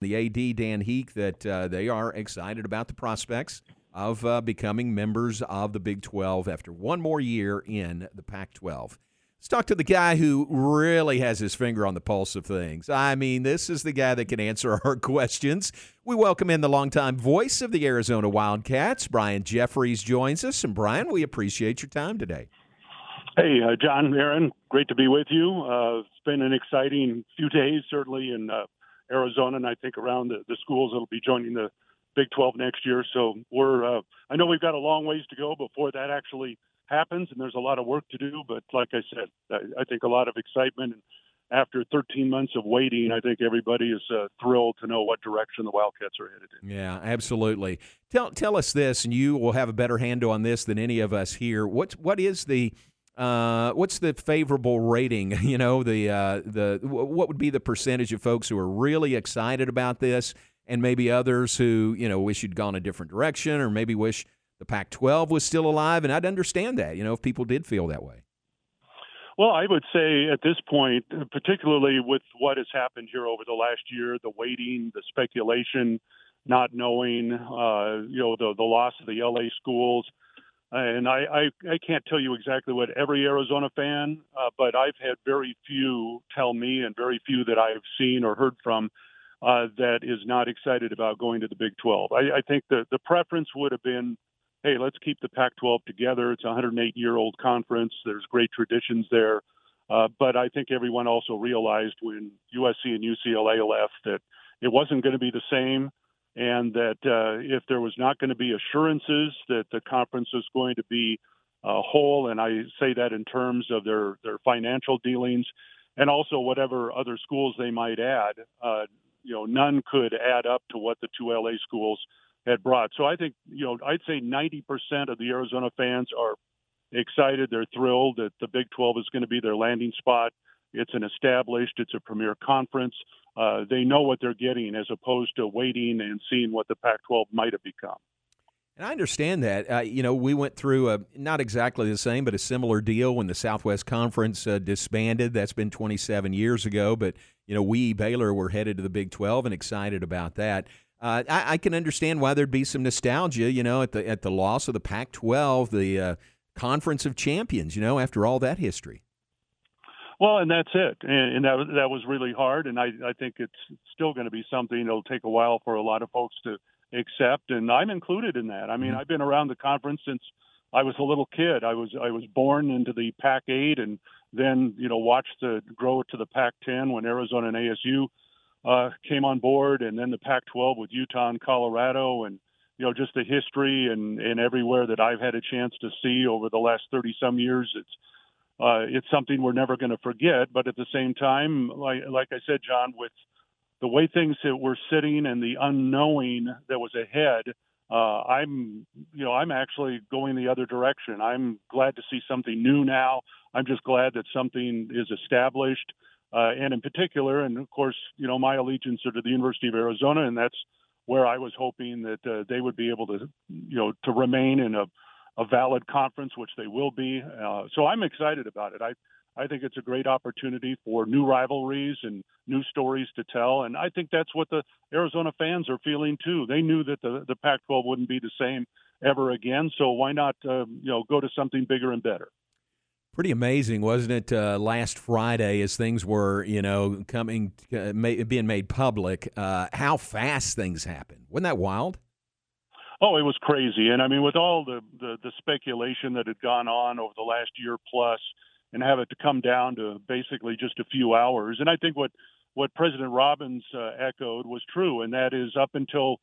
the AD Dave Heeke that uh, they are excited about the prospects of uh, becoming members of the Big 12 after one more year in the Pac 12. Let's talk to the guy who really has his finger on the pulse of things. I mean, this is the guy that can answer our questions. We welcome in the longtime voice of the Arizona Wildcats. Brian Jeffries joins us. And Brian, we appreciate your time today. Hey, uh, John, Aaron, great to be with you. Uh, it's been an exciting few days, certainly and uh, Arizona, and I think around the, the schools that'll be joining the Big 12 next year. So we're, uh, I know we've got a long ways to go before that actually happens, and there's a lot of work to do. But like I said, I, I think a lot of excitement. And after 13 months of waiting, I think everybody is uh, thrilled to know what direction the Wildcats are headed in. Yeah, absolutely. Tell tell us this, and you will have a better handle on this than any of us here. What what is the uh, what's the favorable rating? You know, the uh, the what would be the percentage of folks who are really excited about this, and maybe others who you know wish you'd gone a different direction, or maybe wish the Pac-12 was still alive. And I'd understand that, you know, if people did feel that way. Well, I would say at this point, particularly with what has happened here over the last year, the waiting, the speculation, not knowing, uh, you know, the the loss of the LA schools and I, I, I can't tell you exactly what every Arizona fan, uh, but I've had very few tell me, and very few that I've seen or heard from, uh, that is not excited about going to the Big 12. I, I think the the preference would have been, hey, let's keep the Pac-12 together. It's a 108 year old conference. There's great traditions there. Uh, but I think everyone also realized when USC and UCLA left that it wasn't going to be the same and that uh, if there was not going to be assurances that the conference was going to be uh, whole, and I say that in terms of their their financial dealings, and also whatever other schools they might add, uh, you know, none could add up to what the two LA schools had brought. So I think you know I'd say 90% of the Arizona fans are excited. They're thrilled that the Big 12 is going to be their landing spot. It's an established, it's a premier conference uh, they know what they're getting as opposed to waiting and seeing what the Pac-12 might have become. And I understand that. Uh, you know, we went through a not exactly the same, but a similar deal when the Southwest Conference uh, disbanded. That's been 27 years ago. But you know, we Baylor were headed to the Big 12 and excited about that. Uh, I, I, can understand why there'd be some nostalgia. You know, at the at the loss of the Pac-12, the uh, Conference of Champions. You know, after all that history. Well, and that's it, and, and that that was really hard, and I I think it's still going to be something that'll take a while for a lot of folks to accept, and I'm included in that. I mean, mm-hmm. I've been around the conference since I was a little kid. I was I was born into the Pac-8, and then you know watched the grow to the Pac-10 when Arizona and ASU uh, came on board, and then the Pac-12 with Utah and Colorado, and you know just the history and and everywhere that I've had a chance to see over the last 30 some years. It's uh, it's something we're never going to forget. But at the same time, like, like I said, John, with the way things were sitting and the unknowing that was ahead, uh, I'm, you know, I'm actually going the other direction. I'm glad to see something new now. I'm just glad that something is established, uh, and in particular, and of course, you know, my allegiance are to the University of Arizona, and that's where I was hoping that uh, they would be able to, you know, to remain in a a valid conference, which they will be. Uh, so I'm excited about it. I I think it's a great opportunity for new rivalries and new stories to tell, and I think that's what the Arizona fans are feeling too. They knew that the the Pac-12 wouldn't be the same ever again, so why not uh, you know go to something bigger and better? Pretty amazing, wasn't it? Uh, last Friday, as things were, you know, coming, uh, being made public, uh, how fast things happened. Wasn't that wild? Oh, it was crazy, and I mean, with all the, the the speculation that had gone on over the last year plus, and have it to come down to basically just a few hours, and I think what what President Robbins uh, echoed was true, and that is up until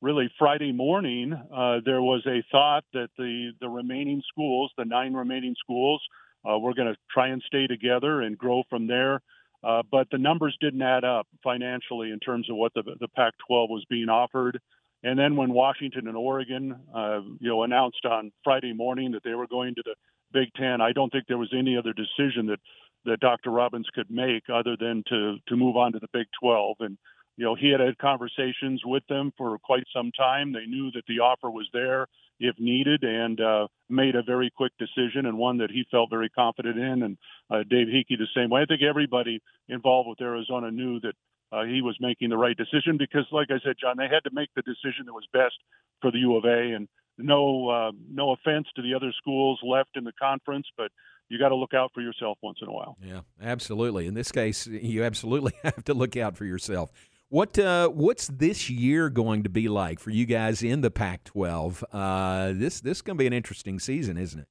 really Friday morning, uh, there was a thought that the the remaining schools, the nine remaining schools, uh, were going to try and stay together and grow from there. Uh, but the numbers didn't add up financially in terms of what the the Pac-12 was being offered. And then when Washington and Oregon, uh, you know, announced on Friday morning that they were going to the Big Ten, I don't think there was any other decision that that Dr. Robbins could make other than to to move on to the Big 12. And you know, he had had conversations with them for quite some time. They knew that the offer was there if needed, and uh, made a very quick decision and one that he felt very confident in. And uh, Dave Heeke the same way. I think everybody involved with Arizona knew that uh, he was making the right decision because, like I said, John, they had to make the decision that was best for the U of A. And no, uh, no offense to the other schools left in the conference, but you got to look out for yourself once in a while. Yeah, absolutely. In this case, you absolutely have to look out for yourself. What uh, what's this year going to be like for you guys in the Pac-12? Uh, this this is going to be an interesting season, isn't it?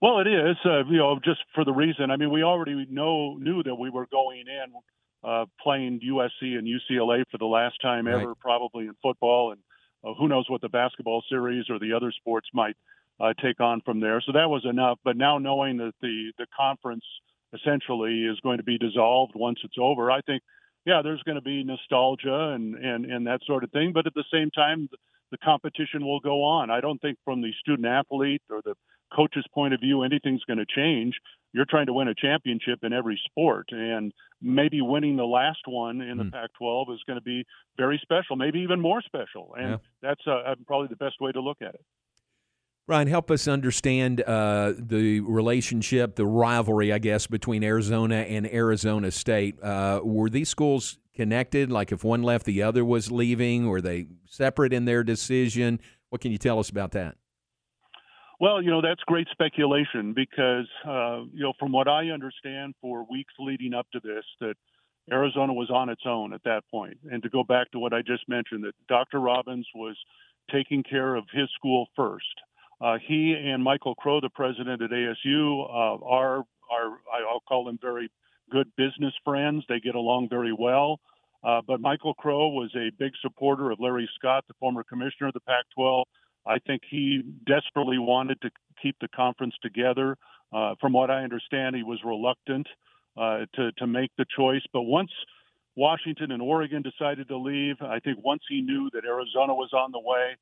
Well, it is. Uh, you know, just for the reason. I mean, we already know knew that we were going in uh, playing USC and UCLA for the last time ever, right. probably in football, and uh, who knows what the basketball series or the other sports might uh, take on from there. So that was enough. But now knowing that the the conference essentially is going to be dissolved once it's over, I think, yeah, there's going to be nostalgia and and and that sort of thing. But at the same time, the, the competition will go on. I don't think from the student athlete or the coach's point of view anything's going to change. You're trying to win a championship in every sport, and maybe winning the last one in the mm. Pac-12 is going to be very special, maybe even more special. And yeah. that's uh, probably the best way to look at it. Ryan, help us understand uh, the relationship, the rivalry, I guess, between Arizona and Arizona State. Uh, were these schools connected? Like if one left, the other was leaving? Were they separate in their decision? What can you tell us about that? Well, you know, that's great speculation because, uh, you know, from what I understand for weeks leading up to this, that Arizona was on its own at that point. And to go back to what I just mentioned, that Dr. Robbins was taking care of his school first. Uh, he and Michael Crow, the president at ASU, uh, are are I'll call them very good business friends. They get along very well. Uh, but Michael Crow was a big supporter of Larry Scott, the former commissioner of the Pac-12. I think he desperately wanted to keep the conference together. Uh, from what I understand, he was reluctant uh, to to make the choice. But once Washington and Oregon decided to leave, I think once he knew that Arizona was on the way,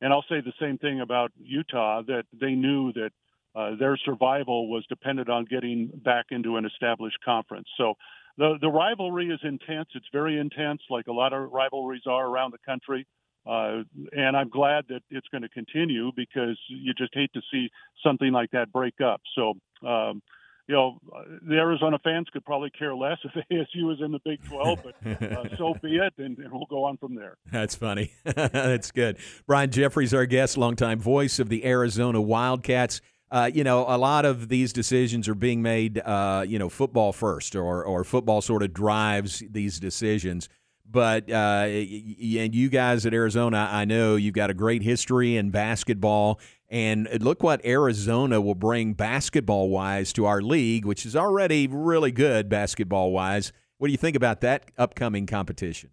and I'll say the same thing about Utah that they knew that uh, their survival was dependent on getting back into an established conference. So the the rivalry is intense. It's very intense, like a lot of rivalries are around the country. Uh, and I'm glad that it's going to continue because you just hate to see something like that break up. So um, you know, the Arizona fans could probably care less if ASU is in the Big 12, but uh, so be it, and, and, we'll go on from there. That's funny. That's good. Brian Jeffries, our guest, longtime voice of the Arizona Wildcats. Uh, you know, a lot of these decisions are being made, uh, you know, football first, or or football sort of drives these decisions. But uh, and you guys at Arizona, I know you've got a great history in basketball. And look what Arizona will bring basketball wise to our league, which is already really good basketball wise. What do you think about that upcoming competition?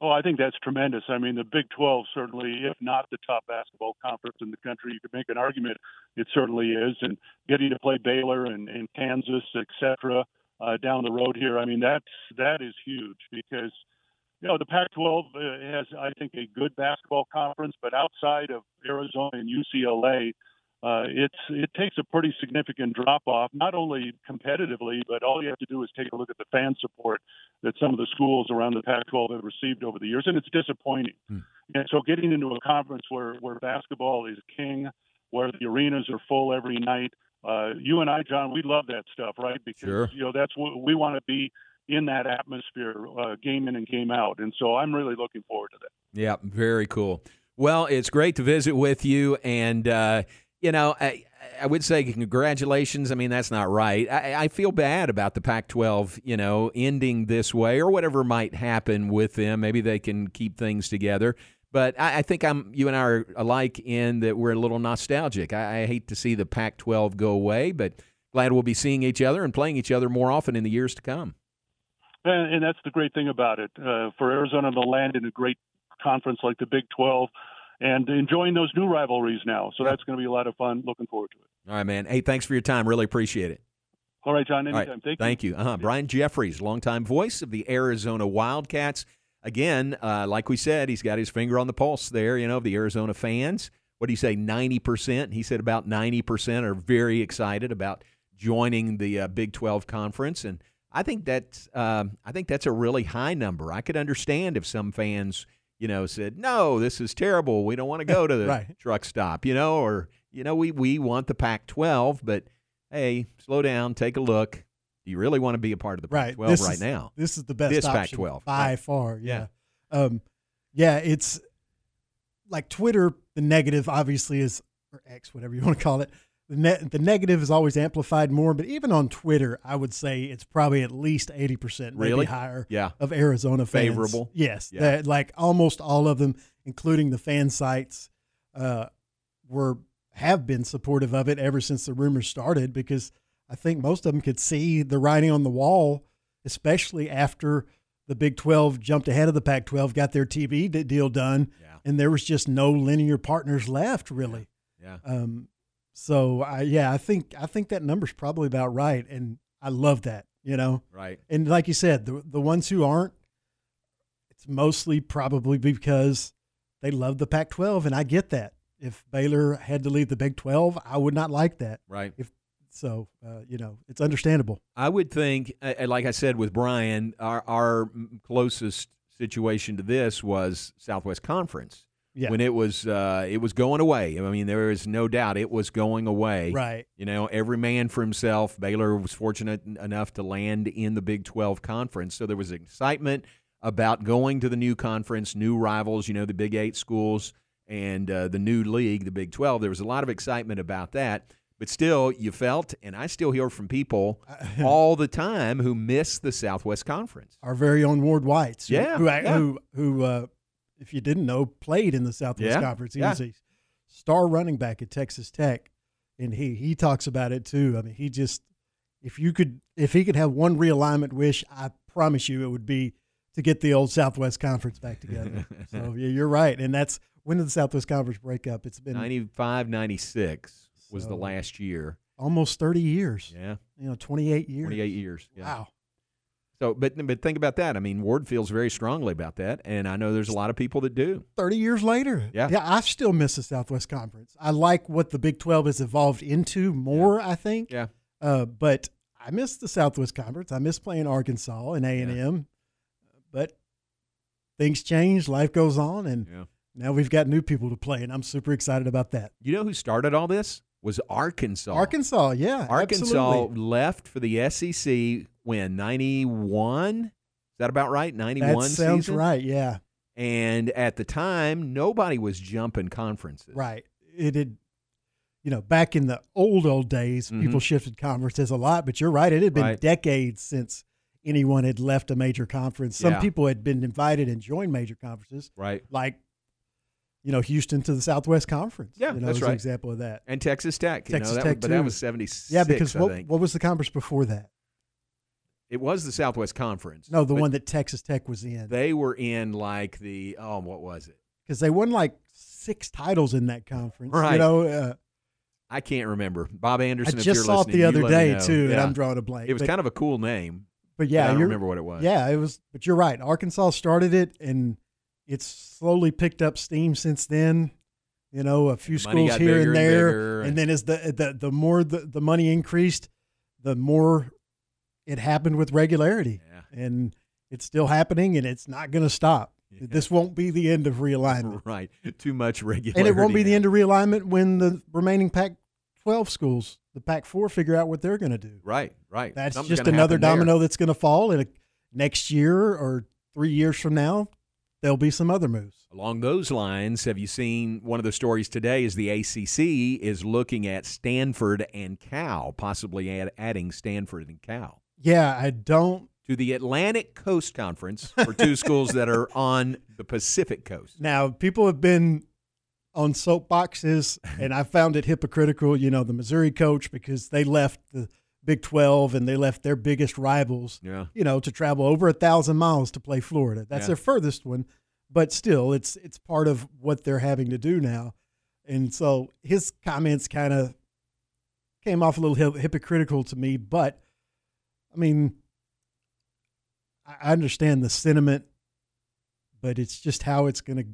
Oh, I think that's tremendous. I mean, the Big 12 certainly, if not the top basketball conference in the country, you could make an argument it certainly is. And getting to play Baylor and, and Kansas, et cetera, uh, down the road here, I mean, that's that is huge because – you know, the Pac-12 uh, has, I think, a good basketball conference, but outside of Arizona and UCLA, uh, it's it takes a pretty significant drop off, not only competitively, but all you have to do is take a look at the fan support that some of the schools around the Pac-12 have received over the years, and it's disappointing. Hmm. And so, getting into a conference where where basketball is king, where the arenas are full every night, uh, you and I, John, we love that stuff, right? Because sure. you know that's what we want to be in that atmosphere, uh, game in and game out. And so I'm really looking forward to that. Yeah, very cool. Well, it's great to visit with you. And, uh, you know, I, I would say congratulations. I mean, that's not right. I, I feel bad about the Pac 12, you know, ending this way or whatever might happen with them. Maybe they can keep things together. But I, I think I'm you and I are alike in that we're a little nostalgic. I, I hate to see the Pac 12 go away, but glad we'll be seeing each other and playing each other more often in the years to come. And, and that's the great thing about it. Uh, for Arizona to land in a great conference like the Big 12 and enjoying those new rivalries now. So that's going to be a lot of fun. Looking forward to it. All right, man. Hey, thanks for your time. Really appreciate it. All right, John. Anytime. Right. Thank, Thank you. you. Uh-huh. Brian Jeffries, longtime voice of the Arizona Wildcats. Again, uh, like we said, he's got his finger on the pulse there, you know, of the Arizona fans. What do you say, 90%? He said about 90% are very excited about joining the uh, Big 12 conference. And I think that's um, I think that's a really high number. I could understand if some fans, you know, said, "No, this is terrible. We don't want to go to the right. truck stop," you know, or you know, we we want the Pac-12, but hey, slow down, take a look. Do you really want to be a part of the Right. Pac-12 This right is- now? This is the best This option Pac-12, by right. far. Yeah. Yeah. Um, yeah, it's like Twitter. The negative obviously is or X, whatever you want to call it. The net, the negative is always amplified more, but even on Twitter, I would say it's probably at least eighty percent, maybe Really? higher, Yeah. of Arizona fans. Favorable? Yes, Yeah. that- like almost all of them, including the fan sites, uh, were have been supportive of it ever since the rumors started because I think most of them could see the writing on the wall, especially after the Big 12 jumped ahead of the Pac 12, got their TV deal done, Yeah. and there was just no linear partners left, really. Yeah. Um, so I, yeah, I think I think that number's probably about right, and I love that. You know, Right. and like you said, the the ones who aren't, it's mostly probably because they love the Pac-12, and I get that. If Baylor had to leave the Big 12, I would not like that. Right. If So uh, you know, it's understandable. I would think, like I said with Brian, our, our closest situation to this was Southwest Conference Yeah. when it was uh, it was going away. I mean, there is no doubt it was going away. right. You know, every man for himself. Baylor was fortunate enough to land in the Big 12 conference, so there was excitement about going to the new conference, new rivals. You know, the Big Eight schools and uh, the new league, the Big 12. There was a lot of excitement about that. But still, you felt, and I still hear from people all the time who miss the Southwest Conference. Our very own Ward Whites. who- Yeah, Who yeah. who who uh, if you didn't know, played in the Southwest Yeah, Conference. He yeah. was a star running back at Texas Tech, and he he talks about it too. I mean, he just if you could if he could have one realignment wish, I promise you it would be to get the old Southwest Conference back together. so yeah, you're right, and that's when did the Southwest Conference break up? It's been 95 96 was the last year. almost 30 years. Yeah, You know, 28 years. 28 years. Yeah. Wow. So, but but think about that. I mean, Ward feels very strongly about that, and I know there's a lot of people that do. 30 years later. Yeah. Yeah, I still miss the Southwest Conference. I like what the Big 12 has evolved into more, I think. Yeah. Uh, but I miss the Southwest Conference. I miss playing Arkansas and A&M. But things change, life goes on, and Yeah. now we've got new people to play, and I'm super excited about that. You know who started all this? Was Arkansas. Arkansas, yeah. Arkansas absolutely. left for the SEC when 91? Is that about right? 91 That sounds season? right, yeah. And at the time, nobody was jumping conferences. Right. It had, you know, back in the old, old days, Mhm. people shifted conferences a lot, but you're right. It had been Right. decades since anyone had left a major conference. Some Yeah. people had been invited and joined major conferences, Right. like, you know, Houston to the Southwest Conference. Yeah, you know, that's right. An example of that. And Texas Tech. You Texas know, that Tech, was, but that was 76, Yeah, because I what, what was the conference before that? It was the Southwest Conference. No, the one that Texas Tech was in. They were in like the, oh, what was it? Because they won like six titles in that conference. Right. You know, uh, I can't remember. Bob I Anderson, if just saw it the other day, too, and I'm drawing a blank. It was but, kind of a cool name. but but yeah, I don't remember what it was. Yeah, it was. But you're right. Arkansas started it, and it's slowly picked up steam since then. You know, a few schools here and there, and, and- then as the, the the more the, the money increased, the more it happened with regularity, Yeah. and it's still happening, and it's not going to stop. Yeah. This won't be the end of realignment, Right. Too much regularity. and it won't be the end of realignment when the remaining Pac-12 schools, the Pac-4, figure out what they're going to do. Right, right. That's Something's just another happen there. domino that's going to fall. And next year or three years from now, there'll be some other moves. Along those lines, have you seen one of the stories today? Is the ACC is looking at Stanford and Cal, possibly add, adding Stanford and Cal Yeah, I don't. to the Atlantic Coast Conference for two schools that are on the Pacific Coast. Now, people have been on soapboxes, and I found it hypocritical. You know, the Missouri coach because they left the Big 12 and they left their biggest rivals, Yeah, you know, to travel over a thousand miles to play Florida. That's Yeah. their furthest one, but still, it's it's part of what they're having to do now. And so his comments kind of came off a little hypocritical to me, but I mean, I I understand the sentiment, but it's just how it's going to,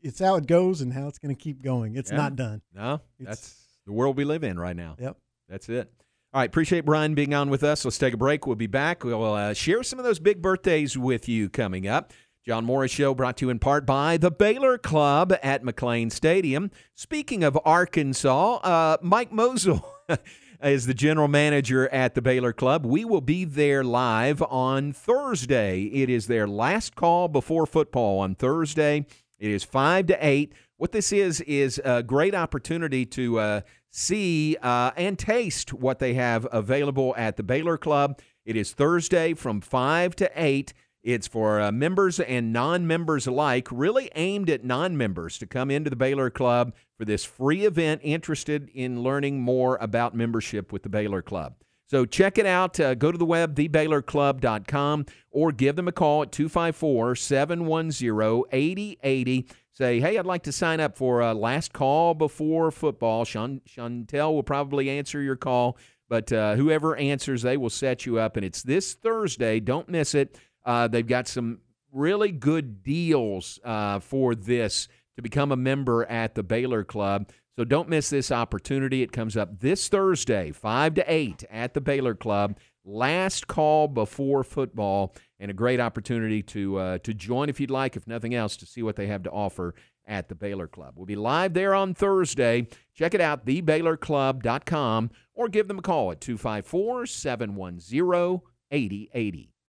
it's how it goes and how it's going to keep going. It's Yeah. not done. no, It's- that's the world we live in right now. Yep. That's it. All right, appreciate Brian being on with us. Let's take a break. We'll be back. We'll uh, share some of those big birthdays with you coming up. John Morris Show brought to you in part by the Baylor Club at McLane Stadium. Speaking of Arkansas, uh, Mike Mosel is the general manager at the Baylor Club. We will be there live on Thursday. It is their last call before football on Thursday. It is 5 to 8. What this is, is a great opportunity to uh, see uh, and taste what they have available at the Baylor Club. It is Thursday from 5 to 8. It's for uh, members and non members alike, really aimed at non members to come into the Baylor Club for this free event interested in learning more about membership with the Baylor Club. So check it out. Uh, go to the web, thebaylorclub.com, or give them a call at 254 710 8080. Say, hey, I'd like to sign up for a last call before football. Chantel will probably answer your call, but uh, whoever answers, they will set you up. And it's this Thursday. Don't miss it. Uh, they've got some really good deals uh, for this to become a member at the Baylor Club. So don't miss this opportunity. It comes up this Thursday, 5 to 8 at the Baylor Club. Last call before football, and a great opportunity to uh, to join if you'd like, if nothing else, to see what they have to offer at the Baylor Club. We'll be live there on Thursday. Check it out, thebaylorclub.com, or give them a call at 254 710 8080.